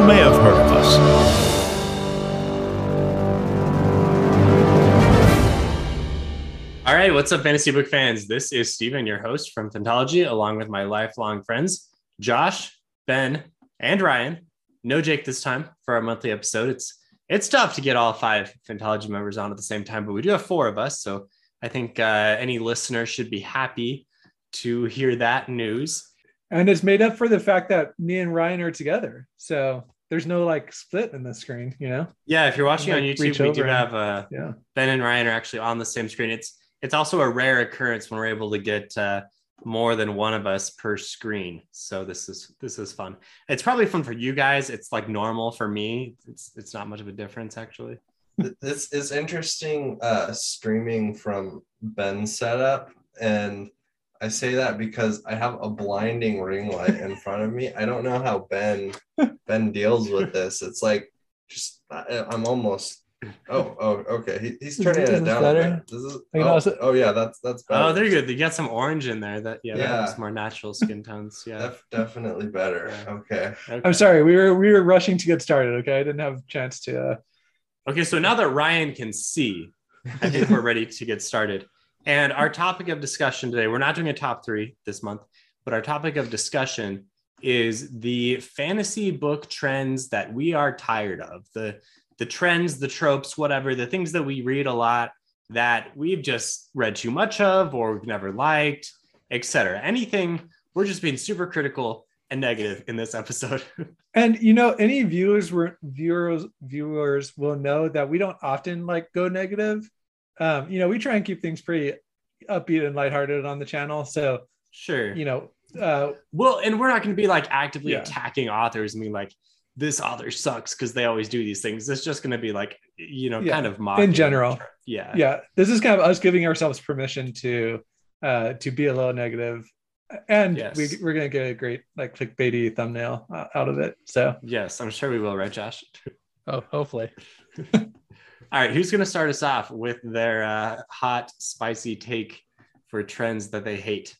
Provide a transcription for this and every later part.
You may have heard of us. All right, what's up, fantasy book fans? This is Steven, your host from Phantology, along with my lifelong friends, Josh, Ben, and Ryan. No Jake this time for our monthly episode. It's it's tough to get all five Phantology members on at the same time, but we do have four of us. So I think uh, any listener should be happy to hear that news. And it's made up for the fact that me and Ryan are together. So there's no like split in the screen, you know? Yeah, if you're watching on YouTube, we do and- have uh, Yeah. Ben and Ryan are actually on the same screen. It's it's also a rare occurrence when we're able to get uh, more than one of us per screen. So this is this is fun. It's probably fun for you guys. It's like normal for me. It's it's not much of a difference actually. This is interesting uh streaming from Ben's setup and I say that because I have a blinding ring light in front of me. I don't know how Ben Ben deals with this. It's like just I, I'm almost oh oh okay. He, he's Is turning this it down. better? This is You oh, so- oh yeah, that's that's better. Oh, they're good. They got some orange in there. That yeah, Yeah. looks more natural skin tones. Yeah. Def- definitely better. Yeah. Okay. Okay. I'm sorry, we were we were rushing to get started. Okay, I didn't have a chance to. Uh, Okay, so now that Ryan can see, I think we're ready to get started. And our topic of discussion today, we're not doing a top three this month, but our topic of discussion is the fantasy book trends that we are tired of. The the trends, the tropes, whatever, the things that we read a lot that we've just read too much of or we've never liked, etc. Anything, we're just being super critical and negative in this episode. and you know, any viewers viewers viewers will know that we don't often like go negative. Um, you know, we try and keep things pretty upbeat and lighthearted on the channel. So sure. you know, uh, Well, and we're not going to be like actively Yeah. attacking authors and being like, this author sucks because they always do these things. It's just going to be like, you know, Yeah, kind of mocking. In general. Yeah. yeah, this is kind of us giving ourselves permission to uh, to be a little negative, and Yes. we, we're gonna get a great like clickbaity thumbnail uh, out of it. So, Yes, I'm sure we will, right, Josh? oh, hopefully. All right. Who's going to start us off with their uh, hot, spicy take for trends that they hate?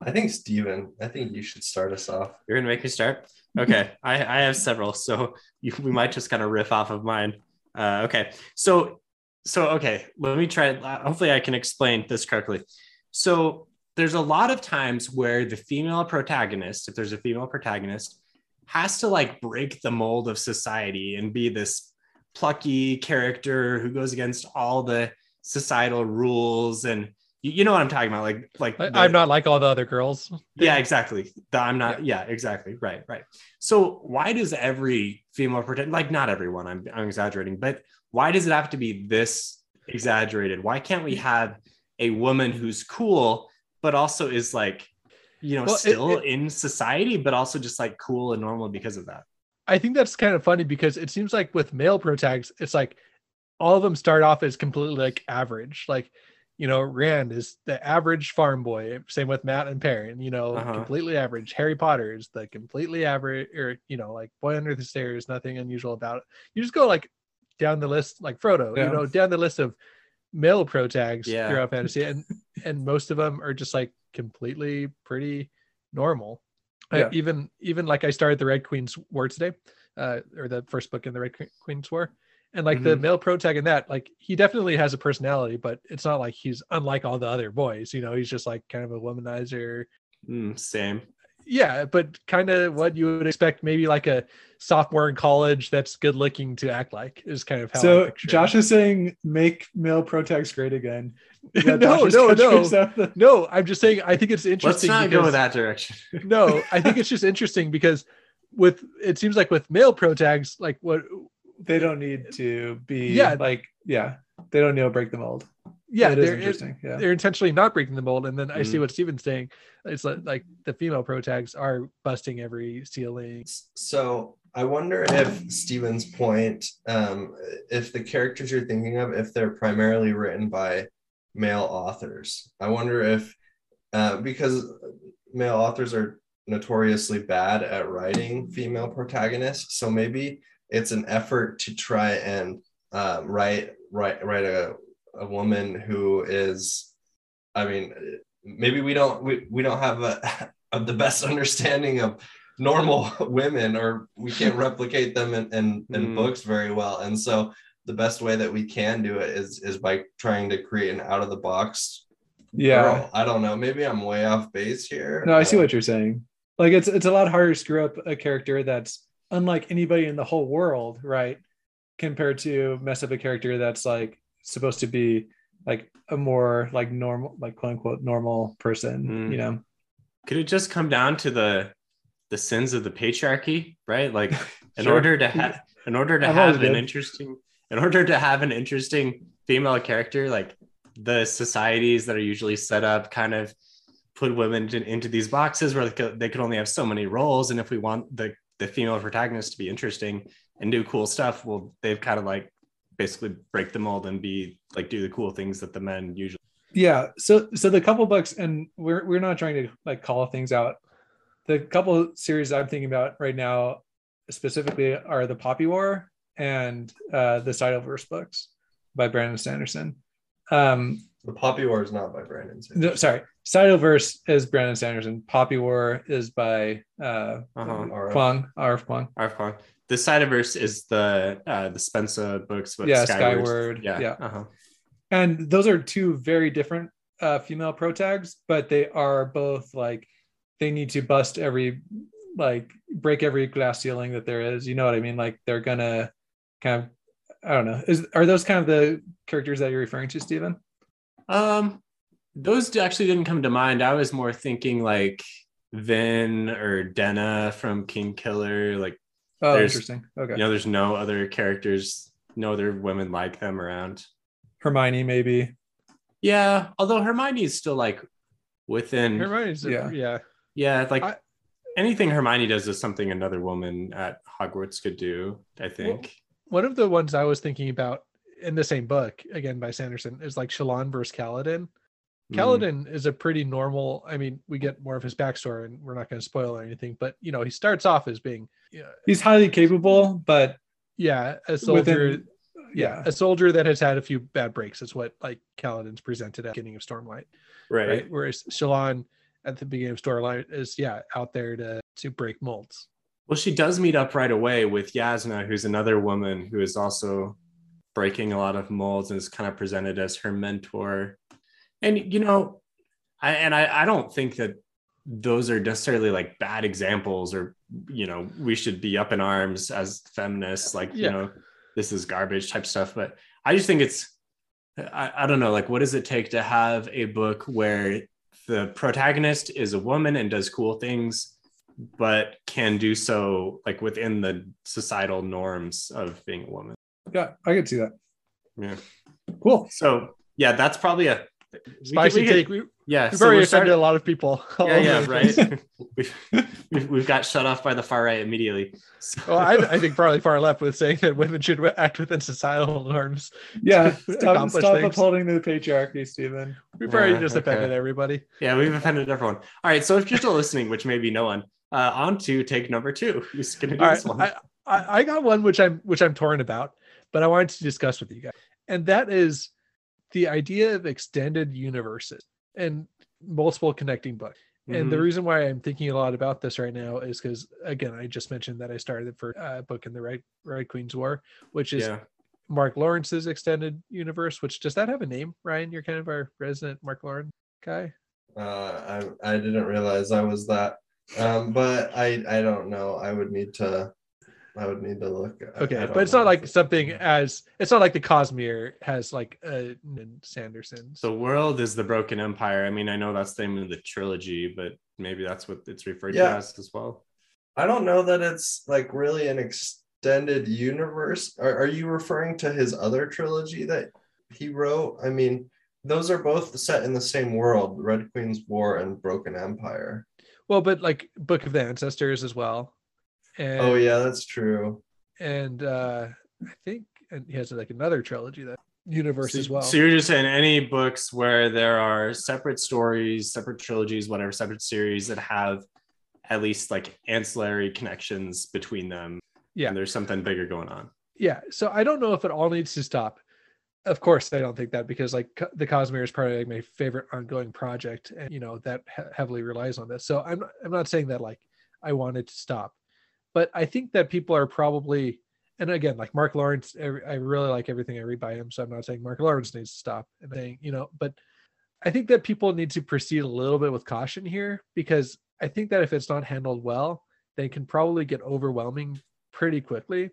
I think Steven, I think you should start us off. You're going to make me start? Okay. I, I have several. So you, we might just kind of riff off of mine. Uh, okay. So, so, okay. Let me try. uh, Hopefully, I can explain this correctly. So, there's a lot of times where the female protagonist, if there's a female protagonist, has to like break the mold of society and be this plucky character who goes against all the societal rules and you, you know what I'm talking about like like the- I'm not like all the other girls. yeah, exactly. The I'm not. Yeah. exactly. Right. Right. So why does every female protect? Like not everyone. I'm I'm exaggerating, but why does it have to be this exaggerated? Why can't we have a woman who's cool, but also is like, you know, Well, it- still it- in society, but also just like cool and normal because of that? I think that's kind of funny because it seems like with male protags, it's like all of them start off as completely like average. Like, you know, Rand is the average farm boy. Same with Mat and Perrin, you know, Uh-huh. completely average. Harry Potter is the completely average, or, you know, like Boy Under the Stairs, nothing unusual about it. You just go like down the list, like Frodo, Yeah. you know, down the list of male protags Yeah. throughout fantasy. And, and most of them are just like completely pretty normal. Yeah. even even like I started the Red Queen's War today, uh, or the first book in the Red Queen's War, and like the male protag in that, like he definitely has a personality, but it's not like he's unlike all the other boys. You know, he's just like kind of a womanizer. Mm, same. Yeah, but kind of what you would expect, maybe like a sophomore in college that's good looking to act like is kind of how. So picture Josh him. is saying make male protags great again. No, Josh's no, no, catchphrase out there? no. I'm just saying. I think it's interesting. Let's interesting. not because, go that direction. no, I think it's just interesting because with it seems like with male protags, like what They don't need to be Yeah. like yeah. They don't need to break the mold. Yeah, That is they're interesting. Yeah. they're intentionally not breaking the mold. And then I see Mhm. what Steven's saying. It's like, like the female pro tags are busting every ceiling. So I wonder if Steven's point, um, if the characters you're thinking of, if they're primarily written by male authors. I wonder if, uh, because male authors are notoriously bad at writing female protagonists, so maybe it's an effort to try and um, write write write a a woman who is, I mean, maybe we don't we, we don't have a, of the best understanding of normal women or we can't replicate them in, in, in Mm. books very well and so the best way that we can do it is is by trying to create an out of the box Yeah. girl. i don't know maybe i'm way off base here No, I see what you're saying. Like it's it's a lot harder to screw up a character that's unlike anybody in the whole world, right? Compared to mess up a character that's like supposed to be like a more like normal, like quote unquote normal person, Mm. you know? Could it just come down to the the sins of the patriarchy, right? Like in Sure. order to have in order to I've have an interesting in order to have an interesting female character, like the societies that are usually set up kind of put women in- into these boxes where they could, they could only have so many roles. And if we want the the female protagonist to be interesting and do cool stuff, well, they've kind of like basically break the mold and be like do the cool things that the men usually Yeah. So so the couple books, and we're we're not trying to like call things out. The couple series I'm thinking about right now specifically are the Poppy War and uh the Cytoverse books by Brandon Sanderson. Um the poppy war is not by brandon Sanderson. no, sorry, Cytoverse is Brandon Sanderson. Poppy War is by uh uh-huh. Alright. Kuang, R.F. Kuang. Arfcon. The Cytoverse is the uh the Spensa books, but Yeah, Skyward. Skyward, Yeah. yeah. Uh-huh. and those are two very different uh, female pro tags but they are both like they need to bust every like break every glass ceiling that there is you know what i mean like they're gonna kind of i don't know is are those kind of the characters that you're referring to stephen Um, those actually didn't come to mind. I was more thinking like Vin or Denna from Kingkiller. Like, oh interesting okay you know, there's no other characters, no other women like them around. hermione maybe Yeah, although Hermione is still like within. Hermione's, Yeah. yeah. yeah, like I- anything Hermione does is something another woman at Hogwarts could do. I think. One of the ones I was thinking about in the same book, again by Sanderson, is like Shallan versus Kaladin. Mm. Is a pretty normal. I mean, we get more of his backstory, and we're not going to spoil or anything. But you know, he starts off as being, yeah, he's highly capable but yeah a soldier, within yeah a soldier that has had a few bad breaks. Is what like Kaladin's presented at the beginning of Stormlight, right. right? Whereas Shallan at the beginning of Stormlight is yeah out there to to break molds. Well, she does meet up right away with Jasnah, who's another woman who is also breaking a lot of molds and is kind of presented as her mentor. And you know, I and I, I don't think that those are necessarily like bad examples or you know, we should be up in arms as feminists, like you know, this is garbage type stuff. But I just think it's I, I don't know, like what does it take to have a book where the protagonist is a woman and does cool things but can do so like within the societal norms of being a woman. Yeah i could see that Yeah. cool So yeah, that's probably a we could- Spicy we could- take. We, Yeah, we've so already we're offended starting- a lot of people. Yeah, yeah, right. we've, we've, we've got shut off by the far right immediately. So, Well, I, I think probably far left with saying that women should act within societal norms. yeah to stop, accomplish stop things. upholding the patriarchy stephen We've already Yeah, just okay. offended everybody. yeah, we've offended everyone. All right, so if you're still listening, which maybe no one, uh, on to take number two. Who's gonna do All this right, one? I, I, I got one which I'm which I'm torn about, but I wanted to discuss with you guys, and that is the idea of extended universes and multiple connecting books. And the Mhm. reason why I'm thinking a lot about this right now is because again, I just mentioned that I started the first uh, book in the Red Red Queen's War, which is yeah. Mark Lawrence's extended universe. Which does that have a name, Ryan? You're kind of our resident Mark Lawrence guy. uh i i didn't realize i was that um but i i don't know i would need to i would need to look I- I Okay, don't but it's know not if like something as it's not like the Cosmere has like uh Sanderson. The world is the broken empire. I mean, I know that's the name of the trilogy, but maybe that's what it's referred Yeah. to as as well. I don't know that it's like really an extended universe. Are, are you referring to his other trilogy that he wrote? I mean, those are both set in the same world: Red Queen's War and Broken Empire. Well, but like Book of the Ancestors as well. And, Oh yeah, that's true. and uh I think and he has like another trilogy that universe so, as well. so you're just saying any books where there are separate stories, separate trilogies, whatever, separate series that have at least like ancillary connections between them. Yeah. And there's something bigger going on. yeah so i don't know if it all needs to stop of course i don't think that because like Co- the cosmere is probably like my favorite ongoing project and you know that he- heavily relies on this so i'm i'm not saying that like i want it to stop but i think that people are probably and again like mark lawrence i really like everything i read by him so i'm not saying mark lawrence needs to stop and saying you know but i think that people need to proceed a little bit with caution here because i think that if it's not handled well they can probably get overwhelming pretty quickly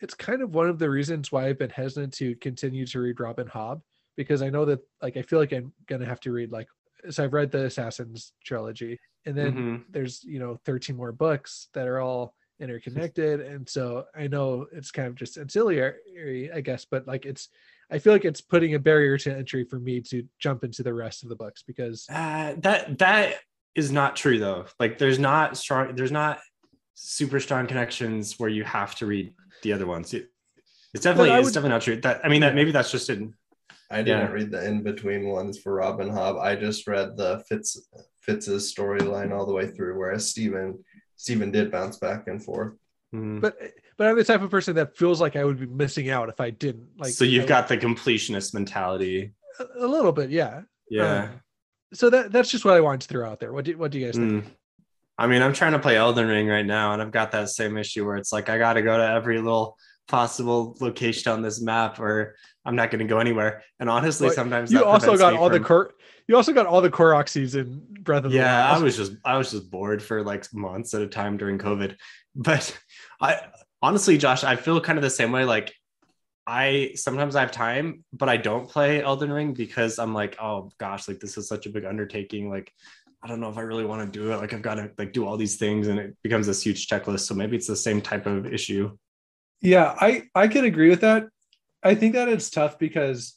it's kind of one of the reasons why I've been hesitant to continue to read Robin Hobb because I know that like I feel like I'm gonna have to read like so I've read the Assassins trilogy and then Mhm. there's you know 13 more books that are all interconnected and so I know it's kind of just ancillary I guess but like it's I feel like it's putting a barrier to entry for me to jump into the rest of the books because Uh, that that is not true though. Like there's not strong there's not super strong connections where you have to read the other ones. It- it's definitely I it's definitely not true. That I mean that maybe that's just in I didn't Yeah. read the in between ones for Robin Hobb. I just read the Fitz Fitz's storyline all the way through, whereas Steven Steven did bounce back and forth. mm. but but I'm the type of person that feels like I would be missing out if I didn't like so you've I- got the completionist mentality. a, a little bit yeah Yeah. Um, so that that's just what I wanted to throw out there. What do what do you guys think? Mm. I mean, I'm trying to play Elden Ring right now, and I've got that same issue where it's like I got to go to every little possible location on this map, or I'm not going to go anywhere. And honestly, Well, sometimes You also got all the from- cor you also got all the Koroks in Breath of the yeah i was just i was just bored for like months at a time during covid. But i honestly josh i feel kind of the same way. Like i sometimes i have time but i don't play elden ring because i'm like oh gosh like this is such a big undertaking. Like i don't know if i really want to do it. Like i've got to like do all these things and it becomes this huge checklist. So maybe it's the same type of issue. Yeah, I I can agree with that. I think that it's tough because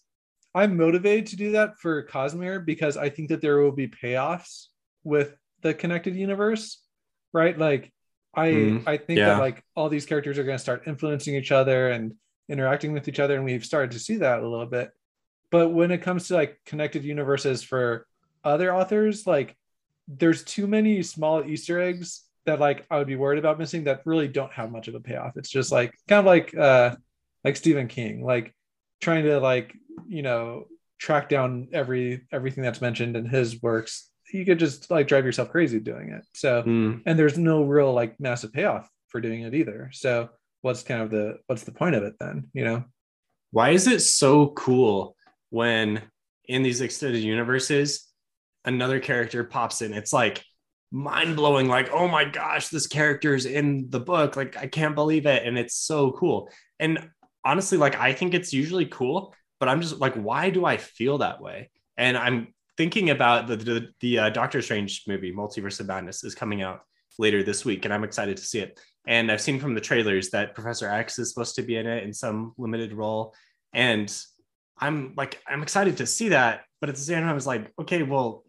I'm motivated to do that for Cosmere because I think that there will be payoffs with the connected universe, right? Like I Mhm. I think Yeah. that like all these characters are going to start influencing each other and interacting with each other and we've started to see that a little bit. But when it comes to like connected universes for other authors, like there's too many small Easter eggs that like I would be worried about missing that really don't have much of a payoff. It's just like kind of like uh like Stephen King, like trying to like, you know, track down every everything that's mentioned in his works. You could just like drive yourself crazy doing it. So Mm. and there's no real like massive payoff for doing it either. So what's kind of the what's the point of it then, you know? why is it so cool when in these extended universes another character pops in it's like mind blowing like oh my gosh this character is in the book like i can't believe it and it's so cool and honestly like i think it's usually cool but i'm just like why do i feel that way? And i'm thinking about the the, the uh, doctor strange movie multiverse of madness is coming out later this week and i'm excited to see it. And i've seen from the trailers that professor x is supposed to be in it in some limited role. And i'm like i'm excited to see that but at the same time i was like okay well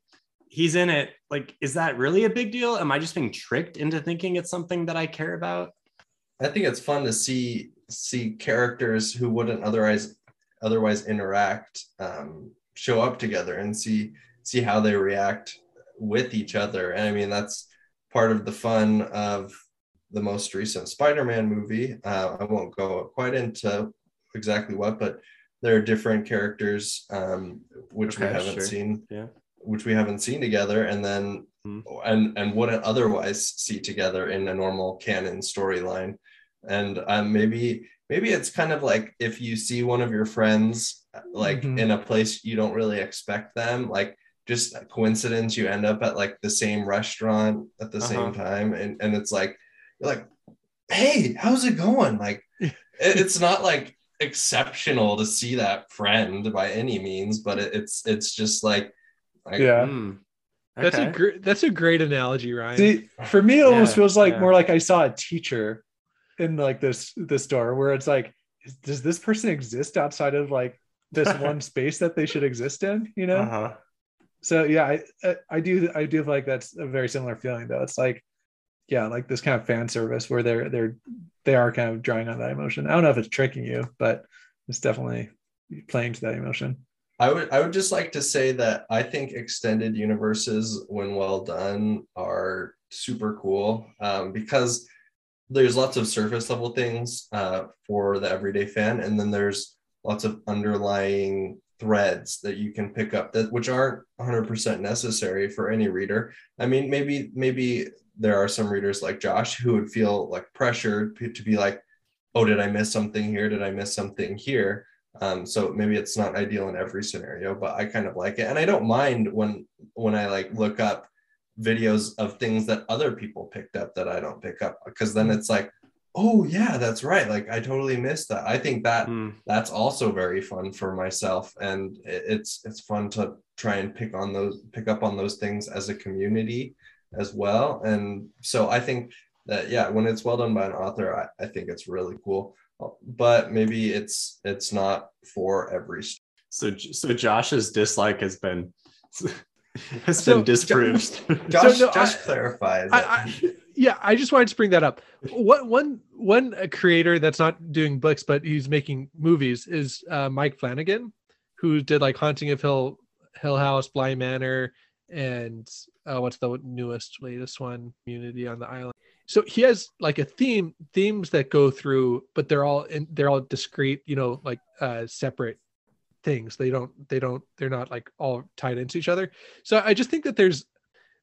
he's in it. Like is that really a big deal? Am i just being tricked into thinking it's something that i care about I think it's fun to see see characters who wouldn't otherwise otherwise interact um, show up together and see see how they react with each other. And I mean that's part of the fun of the most recent Spider-Man movie. Uh, I won't go quite into exactly what, but there are different characters um, which we haven't sure. seen, Yeah. which we haven't seen together, and then Hmm. and and wouldn't otherwise see together in a normal canon storyline and um, maybe maybe it's kind of like if you see one of your friends like Mhm. in a place you don't really expect them like just a coincidence you end up at like the same restaurant at the same Uh-huh. time and, and it's like you're like hey how's it going like it- it's not like exceptional to see that friend by any means but it, it's it's just like like, Yeah. Hmm. That's a Okay. great that's a great analogy, Ryan. See, for me, it almost Yeah, feels like yeah. more like I saw a teacher in like this this store where it's like, does this person exist outside of like this one space that they should exist in? You know? Uh-huh. so yeah I, I do i do like that's a very similar feeling though. It's like yeah like this kind of fan service where they're they're they are kind of drawing on that emotion. I don't know if it's tricking you but it's definitely playing to that emotion. I would I would just like to say that I think extended universes, when well done, are super cool um, because there's lots of surface level things uh, for the everyday fan, and then there's lots of underlying threads that you can pick up that which aren't 100% necessary for any reader. I mean, maybe maybe there are some readers like Josh who would feel like pressured to be like, oh, did I miss something here? Did I miss something here? Um, so maybe it's not ideal in every scenario, but I kind of like it, and I don't mind when when I like look up videos of things that other people picked up that I don't pick up because then it's like, oh yeah, that's right. Like I totally missed that. I think that Hmm. that's also very fun for myself, and it's it's fun to try and pick on those pick up on those things as a community as well. And so I think that yeah, when it's well done by an author, I, I think it's really cool. But maybe it's it's not for every So so Josh's dislike has been has So- been disproved. Josh, no, Josh I- clarifies. I. I, yeah, I just wanted to bring that up. What one one uh, creator that's not doing books but he's making movies is uh, Mike Flanagan, who did like Haunting of Hill Hill House, Bly Manor, and uh, what's the newest latest one, Community on the Island. So he has like a theme themes that go through, but they're all in, they're all discrete, you know, like uh, separate things. They don't they don't they're not like all tied into each other. So I just think that there's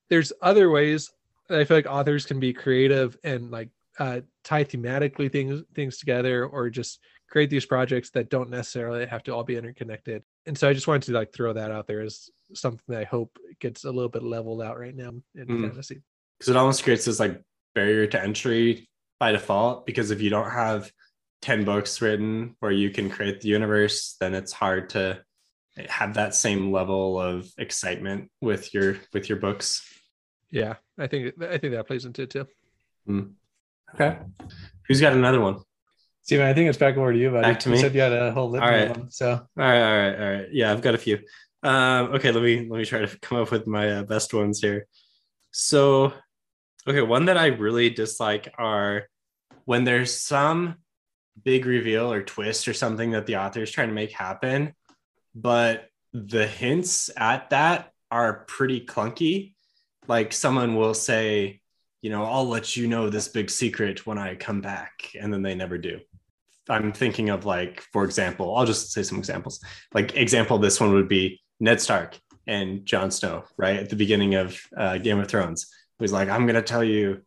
there's other ways I feel like authors can be creative and like uh, tie thematically things things together, or just create these projects that don't necessarily have to all be interconnected. And so I just wanted to like throw that out there as something that I hope gets a little bit leveled out right now in Mm. fantasy. because it almost creates this like barrier to entry by default because if you don't have 10 books written where you can create the universe then it's hard to have that same level of excitement with your with your books Yeah, I think I think that plays into it too. okay who's got another one all Steven, I think it's back over to you, buddy. Back to you me? said you had a whole litany All of them. So right all right all right yeah i've got a few um okay let me let me try to come up with my uh, best ones here so okay one that i really dislike are when there's some big reveal or twist or something that the author is trying to make happen but the hints at that are pretty clunky. Like someone will say you know i'll let you know this big secret when i come back and then they never do. I'm thinking of like for example i'll just say some examples. Like example this one would be ned stark and Jon Snow, right at the beginning of uh, Game of Thrones, who's like, "I'm gonna tell you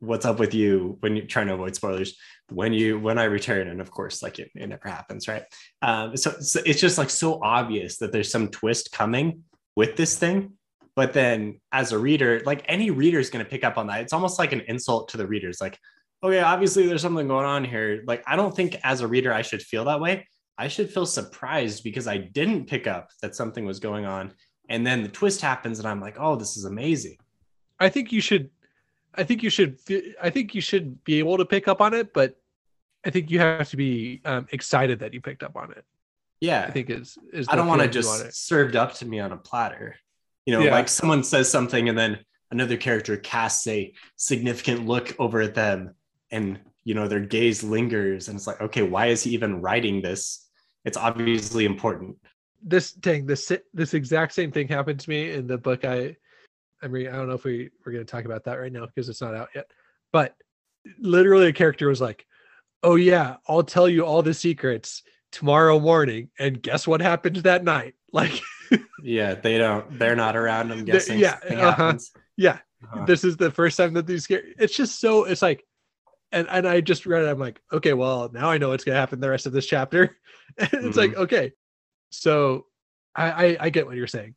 what's up with you when you're trying to avoid spoilers when you when I return," and of course, like it, it never happens, right? Um, so, so it's just like so obvious that there's some twist coming with this thing, but then as a reader, like any reader is gonna pick up on that. It's almost like an insult to the readers, like, "Okay, obviously there's something going on here." Like, I don't think as a reader I should feel that way. I should feel surprised because I didn't pick up that something was going on and then the twist happens and i'm like oh this is amazing I think you should. I think you should. I think you should be able to pick up on it, but I think you have to be um, excited that you picked up on it. yeah I think is is. i don't want to just served up to me on a platter you know Yeah. like someone says something and then another character casts a significant look over at them and you know their gaze lingers and it's like okay why is he even writing this it's obviously important this thing this this exact same thing happened to me in the book i i mean i don't know if we we're going to talk about that right now because it's not out yet but literally a character was like oh yeah i'll tell you all the secrets tomorrow morning and guess what happened that night like yeah they don't they're not around i'm The- guessing yeah, uh-huh. happens. yeah Uh-huh. this is the first time that these scar- it's just so it's like and and i just read it i'm like okay well now i know what's going to happen the rest of this chapter and it's like okay so I, I i get what you're saying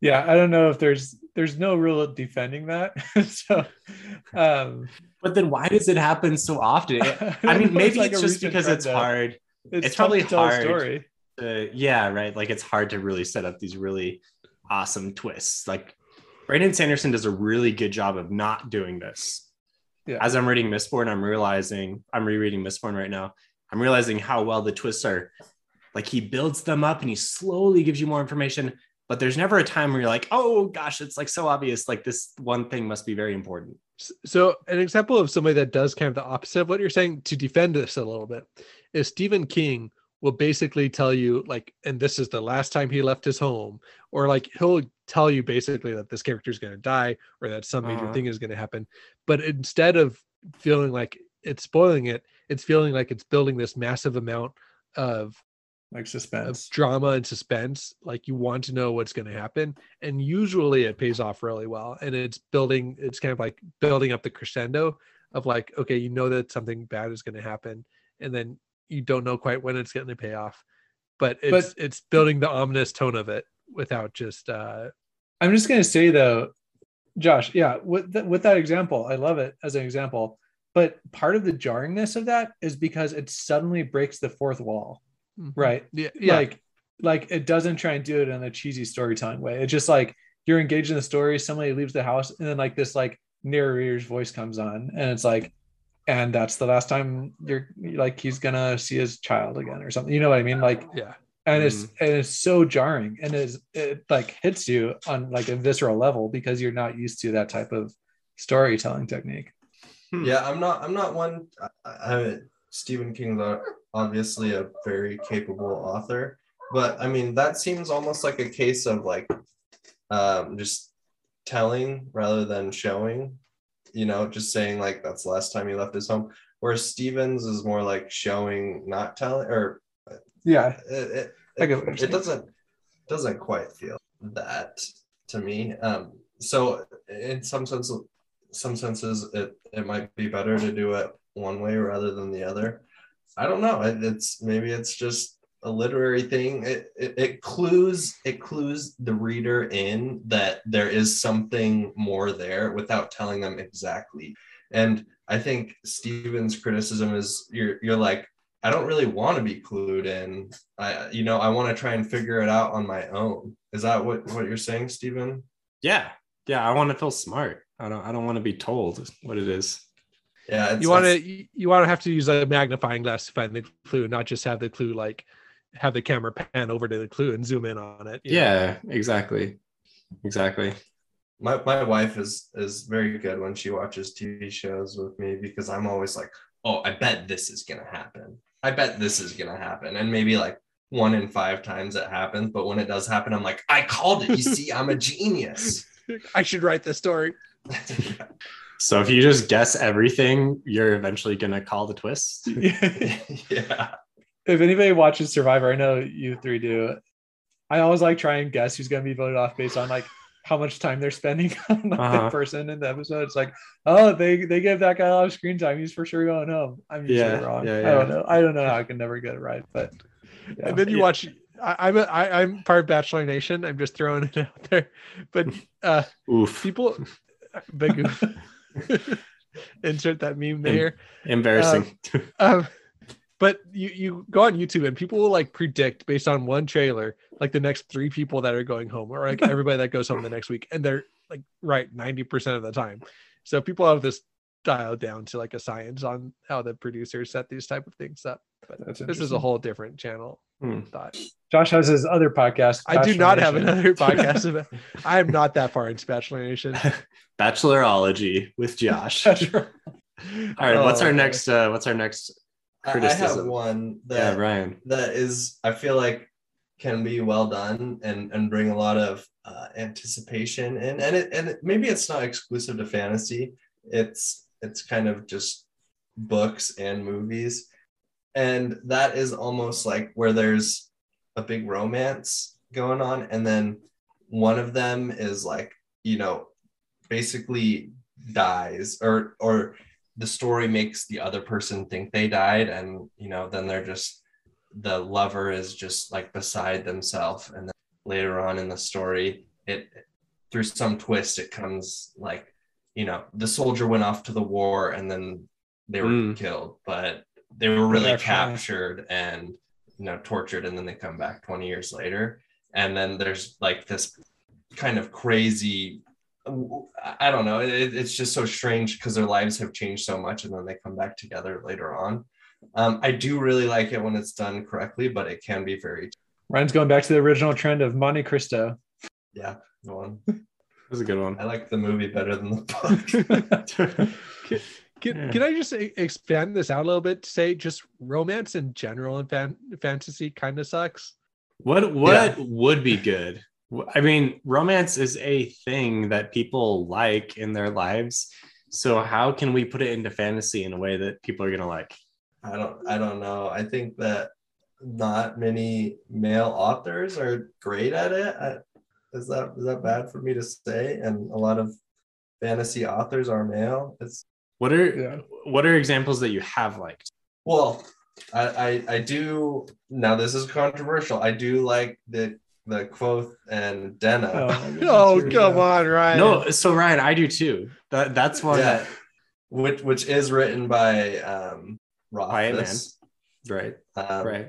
yeah, I don't know if there's there's no real defending that. so um but then why does it happen so often i mean maybe it's, just because it's hard It's, It's probably hard. story. to, yeah, right. Like it's hard to really set up these really awesome twists. Like Brandon Sanderson does a really good job of not doing this. Yeah. As I'm reading Mistborn, I'm realizing I'm rereading Mistborn right now. I'm realizing how well the twists are like he builds them up and he slowly gives you more information but there's never a time where you're like oh gosh it's like so obvious like this one thing must be very important So, an example of somebody that does kind of the opposite of what you're saying to defend this a little bit is Stephen King will basically tell you, like, and this is the last time he left his home, or like he'll tell you basically that this character is going to die or that some major Uh-huh. thing is going to happen. But instead of feeling like it's spoiling it, it's feeling like it's building this massive amount of like suspense. drama and suspense like you want to know what's going to happen and usually it pays off really well and it's building it's kind of like building up the crescendo of like okay you know that something bad is going to happen and then you don't know quite when it's going to pay off but it's it's building the ominous tone of it without just uh I'm just gonna say though, Josh, yeah, with th- with that example, I love it as an example. But part of the jarringness of that is because it suddenly breaks the fourth wall, Mm-hmm. right? yeah yeah Like, like it doesn't try and do it in a cheesy storytelling way. It's just like you're engaged in the story. Somebody leaves the house, and then like this like narrator's voice comes on, and it's like, and that's the last time you're like he's gonna see his child again or something. You know what I mean? Like, yeah and it's mm-hmm. and it's so jarring and it's, it like hits you on like a visceral level because you're not used to that type of storytelling technique hmm. Yeah, I'm not. I'm not one. I, I, Stephen King's obviously a very capable author, but I mean that seems almost like a case of like, um, just telling rather than showing. You know, just saying like that's the last time he left his home. Whereas Stevens is more like showing, not telling, or yeah it it, I get what it, it doesn't doesn't quite feel that to me. Um, so in some sense, some senses, it it might be better to do it one way rather than the other. I don't know. It, it's maybe it's just a literary thing. It, it it clues it clues the reader in that there is something more there without telling them exactly. And I think Steven's criticism is you're you're like I don't really want to be clued in. I, you know, I want to try and figure it out on my own. Is that what, what you're saying, Stephen? yeah yeah i want to feel smart i don't i don't want to be told what it is Yeah. It's, you want to you, you want to have to use a magnifying glass to find the clue not just have the clue like have the camera pan over to the clue and zoom in on it you know? yeah exactly exactly My, my wife is is very good when she watches TV shows with me because I'm always like, oh, I bet this is gonna happen. I bet this is gonna happen. And maybe like one in five times it happens. But when it does happen, I'm like, I called it. You see, I'm a genius. i should write this story so if you just guess everything you're eventually gonna call the twist. Yeah. if anybody watches survivor i know you three do. I always like try and guess who's going to be voted off based on like how much time they're spending on like, Uh-huh. the person in the episode. It's like oh they they give that guy a lot of screen time. He's for sure going home. I'm usually Yeah, wrong. yeah, i don't know. I don't know how i can never get it right but yeah. and then you Yeah. watch I, i'm a, I, i'm part of bachelor nation. I'm just throwing it out there. But uh oof. people big oof. insert that meme there. embarrassing. Um, but you you go on youtube and people will like predict based on one trailer like the next three people that are going home or like everybody that goes home the next week and they're like right 90% of the time. So people have this dialed down to like a science on how the producers set these type of things up but That's this is a whole different channel Hmm. thought josh has his other podcast i do not have another podcast about i am not that far into bachelor nation bachelorology with josh. All Nation. right what's Oh, our boy. next uh what's our next I, I have Criticism. one yeah that ryan. that is I feel like can be well done and and bring a lot of uh, anticipation in. And it and it, maybe it's not exclusive to fantasy. It's it's kind of just books and movies. And that is almost like where there's a big romance going on. And then one of them is like you know basically dies or or the story makes the other person think they died. And you know then they're just the lover is just like beside themselves. And then later on in the story it through some twist it comes like you know the soldier went off to the war and then they were Mm. killed but they were really captured and you know tortured and then they come back 20 years later and then there's like this kind of crazy I don't know. It, it's just so strange because their lives have changed so much, and then they come back together later on. Um, I do really like it when it's done correctly, but it can be very Ryan's going back to the original trend of Monte Cristo. yeah. Go on. That was a good one. I like the movie better than the book. Can, Yeah. can I just expand this out a little bit to say just romance in general and fan- fantasy kind of sucks? What what would be good? I mean, romance is a thing that people like in their lives. So how can we put it into fantasy in a way that people are gonna like? I don't I don't know. I think that not many male authors are great at it. I, is that is that bad for me to say? And a lot of fantasy authors are male. It's What are Yeah. what are examples that you have liked? well, I I, I do now this is controversial. I do like the the Kvothe and Denna. Oh, Oh, come go. on, Ryan. No, so Ryan, I do too. That that's one yeah. that Which which is written by um By a man. Rothfuss. right, Um, right.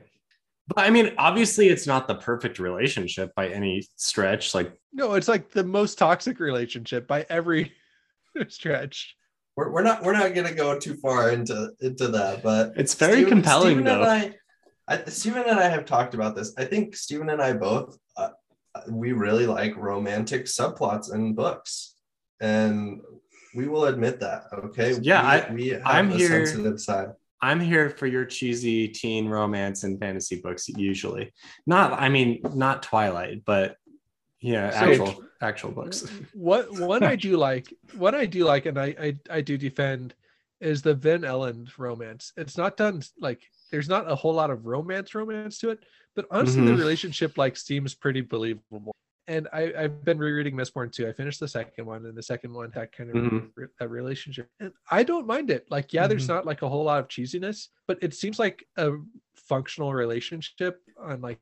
But I mean, obviously, it's not the perfect relationship by any stretch. Like, No, it's like the most toxic relationship by every stretch. We're, we're not we're not gonna go too far into into that, but it's very compelling, Steven though. And I, I, Stephen and I have talked about this. I think Stephen and I both uh, we really like romantic subplots in books, and we will admit that. Okay. Yeah, we, we have I'm a here- sensitive side. I'm here for your cheesy teen romance and fantasy books. Usually, not. I mean, not Twilight, but yeah, So- actual actual books. What one I do like, what I do like, and I I, I do defend is the Vin Elend romance. It's not done like there's not a whole lot of romance romance to it, but honestly, Mhm. the relationship like seems pretty believable. And I, I've been rereading Mistborn too. I finished the second one, and the second one that kind of Mhm. re- that relationship. And I don't mind it. Like, yeah, there's Mhm. not like a whole lot of cheesiness, but it seems like a functional relationship on like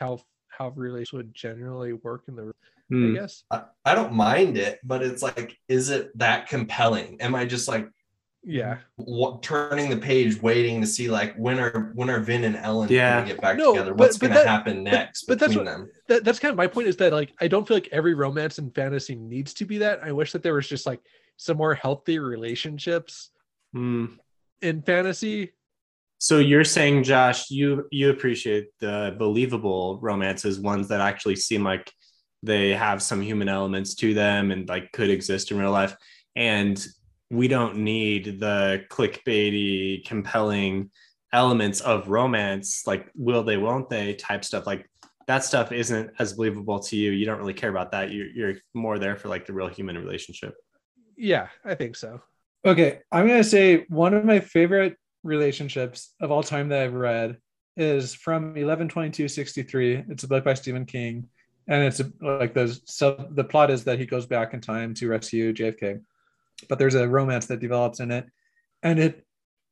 how how relationships would generally work in the I Hmm. guess. I, I don't mind it, but it's like, is it that compelling? Am I just like Yeah. wa- turning the page, waiting to see like when are when are Vin and Elend Yeah. gonna get back No, together? What's but gonna that- happen next but that's between what- them? that, that's kind of my point is that like I don't feel like every romance in fantasy needs to be that. I wish that there was just like some more healthy relationships Hmm. in fantasy. So you're saying, Josh, you you appreciate the believable romances, ones that actually seem like they have some human elements to them and like could exist in real life, and we don't need the clickbaity, compelling elements of romance, like will they, won't they type stuff. Like that stuff isn't as believable to you. You don't really care about that. You're you're more there for like the real human relationship. Yeah, I think so. Okay, I'm gonna say one of my favorite relationships of all time that I've read is from 11/22/63. It's a book by Stephen King, and it's like the sub. The plot is that he goes back in time to rescue JFK, but there's a romance that develops in it, and it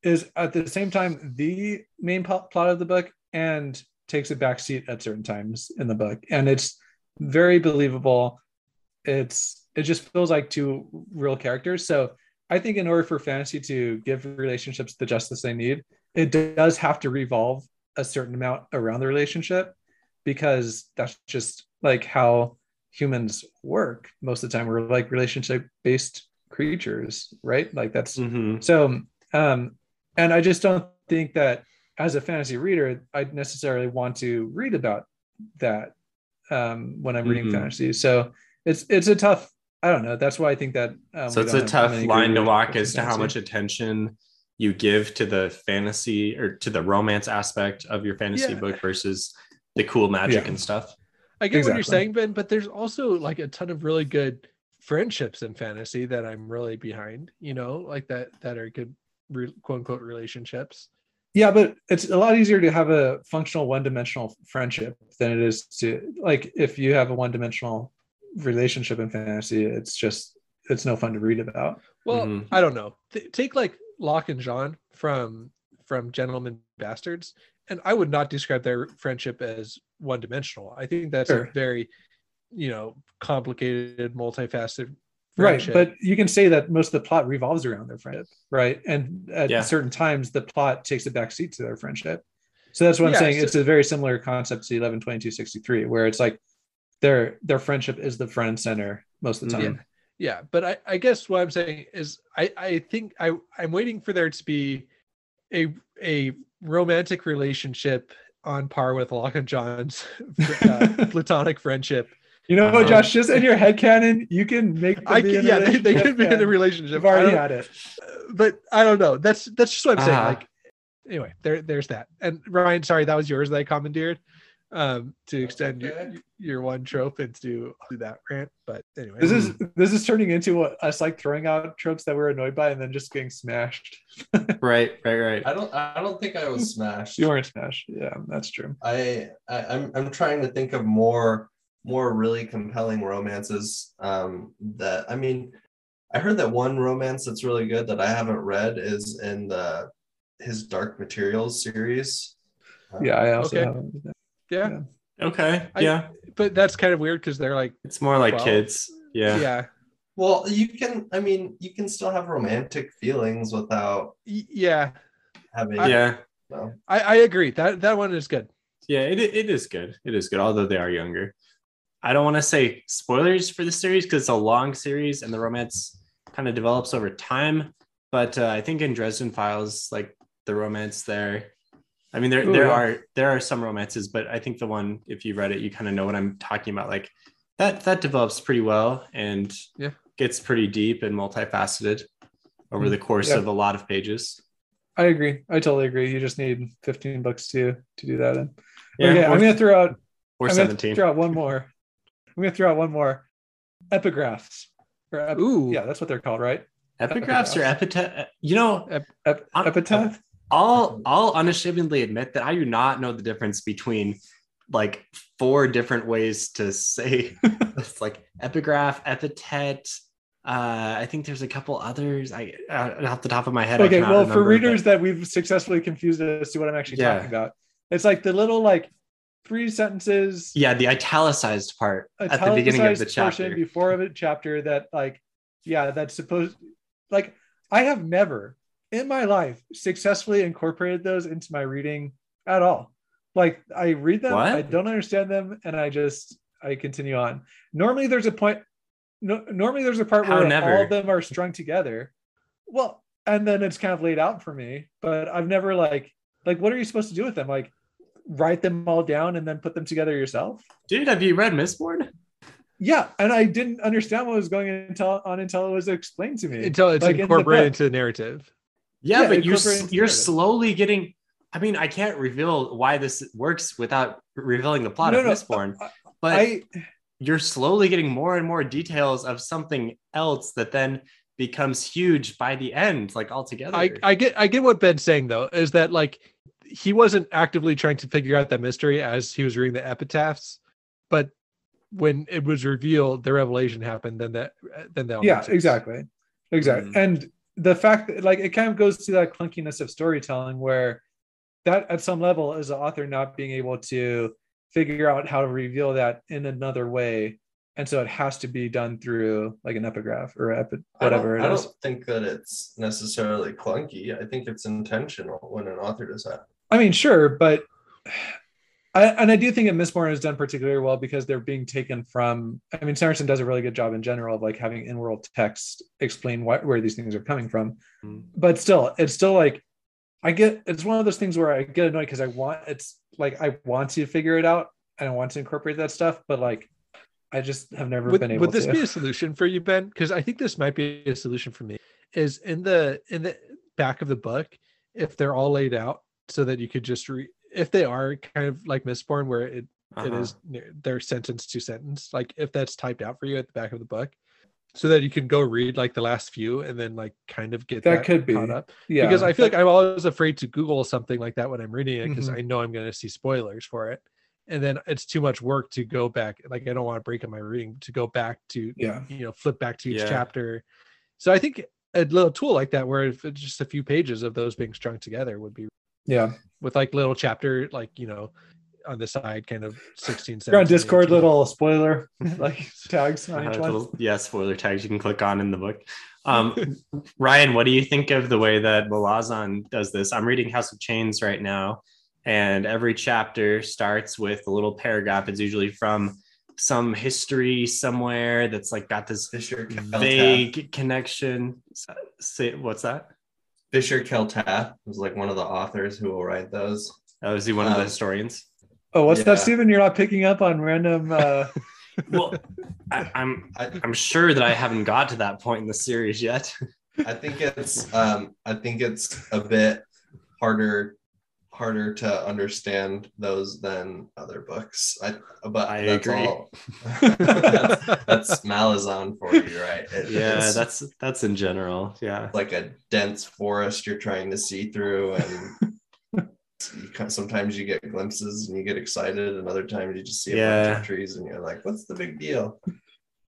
is at the same time the main plot of the book and takes a backseat at certain times in the book, and it's very believable. It's it just feels like two real characters. So I think in order for fantasy to give relationships the justice they need, it does have to revolve a certain amount around the relationship because that's just like how humans work most of the time. We're like relationship based creatures, right? Like that's Mhm. so um and I just don't think that as a fantasy reader, I'd necessarily want to read about that um when I'm reading Mhm. fantasy. So it's it's a tough I don't know. That's why I think that. Um, so it's a tough line to walk as to how much attention you give to the fantasy or to the romance aspect of your fantasy Yeah. book versus the cool magic Yeah. and stuff. I get what you're saying, Ben, but there's also like a ton of really good friendships in fantasy that I'm really behind, you know, like that that are good re- quote unquote relationships. Yeah, but it's a lot easier to have a functional one-dimensional friendship than it is to like if you have a one-dimensional relationship in fantasy. It's just it's no fun to read about. Well, Mhm. I don't know. Th- take like Locke and Jean from from Gentlemen Bastards, and I would not describe their friendship as one dimensional. I think that's Sure. a very, you know, complicated, multifaceted Right, friendship. but you can say that most of the plot revolves around their friendship, right? And at Yeah. certain times, the plot takes a backseat to their friendship. So that's what I'm Yeah, saying. so- it's a very similar concept to 11/22/63, where it's like their their friendship is the front and center most of the time. yeah but I, I guess what i'm saying is i i think i i'm waiting for there to be a a romantic relationship on par with Locke and Jean's uh, platonic friendship. You know what, Um, Josh? Just in your head canon, you can make. them I be can, yeah, they, they be in a relationship. You've already had it. but I don't know. That's that's just what I'm saying. Ah. Like, anyway, there there's that. And Ryan, sorry, that was yours that I commandeered um, to extend your, okay. your one trope into that rant. But anyway, This is this is turning into what us like throwing out tropes that we're annoyed by and then just getting smashed. Right, right, right. I don't I don't think I was smashed. You weren't smashed. Yeah, that's true. I, I I'm I'm trying to think of more more really compelling romances. Um, that I mean, I heard that one romance that's really good that I haven't read is in the his Dark Materials series. Yeah, I also Okay. haven't. Yeah, Okay. I- yeah. but that's kind of weird because they're like, It's more like Well, kids. Yeah. yeah, Well, you can. I mean, you can still have romantic feelings without yeah. having. Yeah. No. I, I agree. That that one is good. Yeah, it, it is good. It is good, although they are younger. I don't want to say spoilers for the series because it's a long series and the romance kind of develops over time. But uh, I think in Dresden Files, like the romance there, I mean, there Ooh, there yeah. are there are some romances, but I think the one, if you read it, you kind of know what I'm talking about. Like that that develops pretty well and Yeah. gets pretty deep and multifaceted over the course Yeah. of a lot of pages. I agree. I totally agree. You just need 15 bucks to to do that. In. Yeah, okay, or, I'm gonna throw out. or I'm gonna 17. throw out one more. I'm gonna throw out one more. Epigraphs. Ep- Ooh, yeah, that's what they're called, right? Epigraphs or epitaph? You know, Ep- Uh, epitaph. I'll I'll unashamedly admit that I do not know the difference between like four different ways to say it's like epigraph, epithet. Uh, I think there's a couple others. I uh, off the top of my head. Okay, well, for readers but- that we've successfully confused as to what I'm actually Yeah. talking about, it's like the little like three sentences yeah, the italicized part at the beginning of the chapter. before of a chapter that like yeah that's supposed like i have never in my life successfully incorporated those into my reading at all like i read them What? i don't understand them and i just i continue on normally there's a point no, normally there's a part How where never? all of them are strung together well and then it's kind of laid out for me but i've never like like what are you supposed to do with them like write them all down and then put them together yourself Dude, have you read Mistborn? yeah, and I didn't understand what was going until on until it was explained to me. until it's Like incorporated book. into the narrative. Yeah, Yeah, but you're you're slowly getting. I mean, I can't reveal why this works without revealing the plot No, of no, Mistborn, I- but I you're slowly getting more and more details of something else that then becomes huge by the end, like altogether. I, I get I get what Ben's saying though, is that like he wasn't actively trying to figure out that mystery as he was reading the epitaphs, but when it was revealed, the revelation happened. Then that then that yeah, exactly, exactly. Mhm. And the fact that like it kind of goes to that clunkiness of storytelling where that at some level is the author not being able to figure out how to reveal that in another way. And so it has to be done through like an epigraph or epi- whatever I don't, I don't think that it's necessarily clunky. I think it's intentional when an author does that. I mean, sure, but I, and I do think that Miss Mistborn is done particularly well because they're being taken from. I mean, Sanderson does a really good job in general of like having in-world text explain where these things are coming from. Mm. But still, it's still like I get. It's one of those things where I get annoyed because I want. It's like I want to figure it out and I want to incorporate that stuff, but like I just have never Would, been able to. would this to. be a solution for you, Ben? Because I think this might be a solution for me. Is in the in the back of the book, if they're all laid out so that you could just read if they are kind of like Mistborn where it, it Uh-huh. is near- they're sentence to sentence, like if that's typed out for you at the back of the book, so that you can go read like the last few and then like kind of get That that, could be. caught up. yeah, because I feel like I'm always afraid to Google something like that when I'm reading it because Mhm. I know I'm going to see spoilers for it, and then it's too much work to go back. Like I don't want to break up my reading to go back to yeah, you know flip back to each Yeah. chapter. So I think a little tool like that, where if it's just a few pages of those being strung together, would be yeah. with like little chapter like you know on the side, kind of 16. You're on Discord, 18. little spoiler like tags on Uh, each little- yeah, spoiler tags you can click on in the book. Um, Ryan, what do you think of the way that Malazan does this? I'm reading House of Chains right now, and every chapter starts with a little paragraph. It's usually from some history somewhere that's like got this Fisher vague connection. Say, what's that? Fisher kel Tath was like one of the authors who will write those. Oh, is he one of the Um, historians? Oh, what's Yeah. that, Stephen? You're not picking up on random. Uh... Well, I, I'm I, I'm sure that I haven't got to that point in the series yet. I think it's um I think it's a bit harder harder to understand those than other books. I but I that's agree. all that's, that's Malazan for you, right? It- yeah, that's that's in general. Yeah. like a dense forest you're trying to see through and you kind sometimes you get glimpses and you get excited and other times you just see a bunch Yeah. of trees and you're like what's the big deal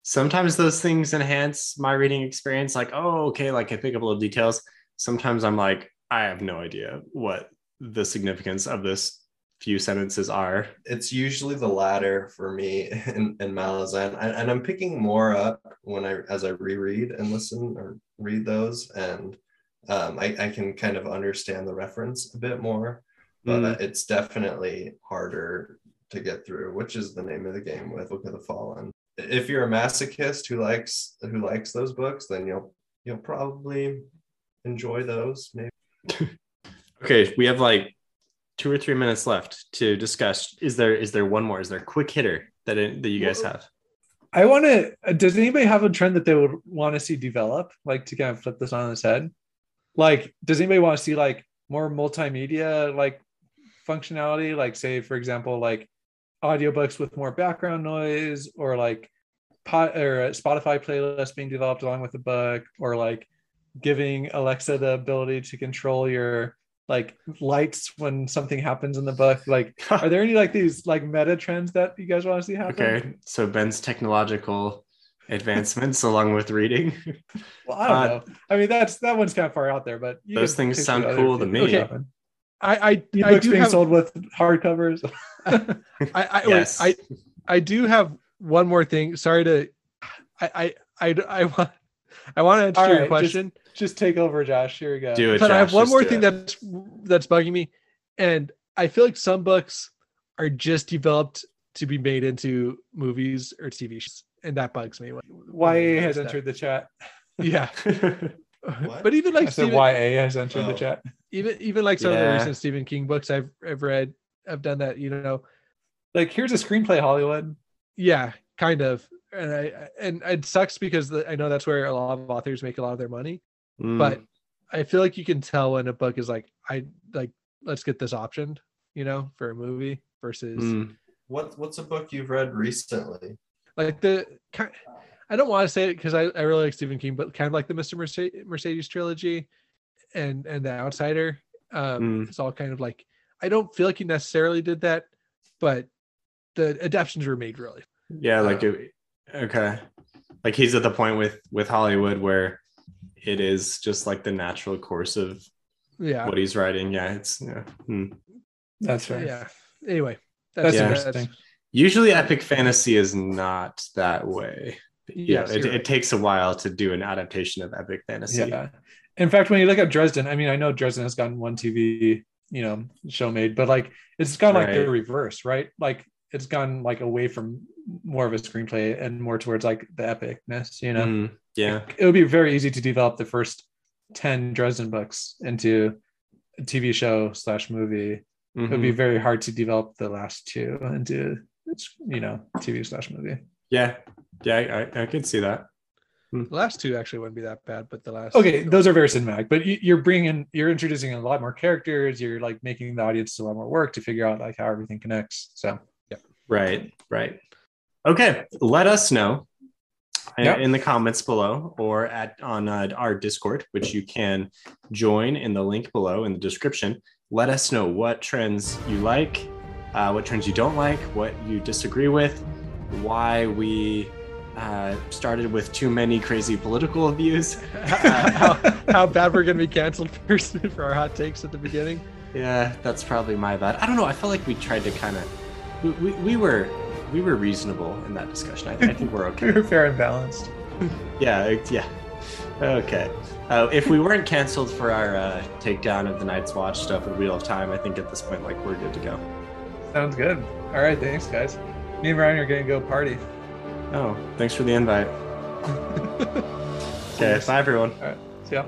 Sometimes those things enhance my reading experience. Like, oh, okay, like I pick up little details. Sometimes I'm like, I have no idea what the significance of this few sentences are. it's usually the latter for me in, in Malazan. And, and I'm picking more up when I as I reread and listen or read those. And um, I, I can kind of understand the reference a bit more, but Mm. it's definitely harder to get through, which is the name of the game with Book of the Fallen. If you're a masochist who likes who likes those books, then you'll you'll probably enjoy those. Maybe Okay, we have like two or three minutes left to discuss. Is there is there one more? Is there a quick hitter that that you guys have? I want to. Uh, does anybody have a trend that they would want to see develop, like to kind of flip this on its head? Like, does anybody want to see like more multimedia like functionality? Like, say, for example, like audiobooks with more background noise, or like pot or a Spotify playlist being developed along with the book, or like giving Alexa the ability to control your like lights when something happens in the book. Like, are there any like these like meta trends that you guys want to see happen? Okay, so Ben's technological advancements along with reading. Well, I don't Uh, know. I mean, that's that one's kind of far out there, but you Those things sound cool to me. that happen. I I, I do being have sold with hardcovers. I I, Yes. wait, I I do have one more thing. Sorry to I I I, I want I want to answer All your right, question, Just take over, Josh. Here we go. Do it, but I have one more thing it. that's that's bugging me, and I feel like some books are just developed to be made into movies or TV shows, and that bugs me. when- when YA has does that. entered the chat. Yeah, but even I like said Stephen, YA has entered the Oh. chat. even even like some of the recent Stephen King books I've I've read, I've done that. You know, Like, here's a screenplay, Hollywood. yeah, kind of. And I and it sucks because the, I know that's where a lot of authors make a lot of their money. Mm, but I feel like you can tell when a book is like, I like, let's get this optioned, you know, for a movie versus mm, what what's a book you've read recently? like the. ki- I don't want to say it because I, I really like Stephen King, but kind of like the Mr. Mercedes, Mercedes trilogy, and and the Outsider. Um, Mm. It's all kind of like I don't feel like he necessarily did that, but the adaptations were made really. yeah, like it, okay, like he's at the point with with Hollywood where it is just like the natural course of Yeah, what he's writing. Yeah, it's yeah. hmm. That's right. yeah. Anyway, That's Yeah. interesting. Usually, epic fantasy is not that way. Yeah, it, you're it takes a while to do an adaptation of epic fantasy. Yeah. In fact, when you look at Dresden, I mean, I know Dresden has gotten one TV, you know, show made, but like it's gone like the reverse, right? Like it's gone like away from more of a screenplay and more towards like the epicness, you know. Mm, yeah. It would be very easy to develop the first 10 Dresden books into a TV show slash movie. It would be Mhm. very hard to develop the last two into you know TV slash movie. Yeah. Yeah, I, I could see that. the last two actually wouldn't be that bad, but the last Okay, those are very cinematic, but you, you're bringing, you're introducing a lot more characters. You're like making the audience a lot more work to figure out like how everything connects. So Right, right. Okay, let us know Yeah. in the comments below or at on uh, our Discord, which you can join in the link below in the description. Let us know what trends you like, uh, what trends you don't like, what you disagree with, why we uh, started with too many crazy political views. how, how bad we're gonna be canceled for, for our hot takes at the beginning. Yeah, that's probably my bad. I don't know. I felt like we tried to kind of we, we, we were we were reasonable in that discussion. I, I think we're okay. We're fair and balanced. Yeah, yeah. Okay. Uh, if we weren't canceled for our uh, takedown of the Night's Watch stuff with Wheel of Time, I think at this point, like, we're good to go. Sounds good. All right, thanks guys. Me and Ryan are gonna go party. Oh, thanks for the invite. okay, bye everyone. All right, see ya.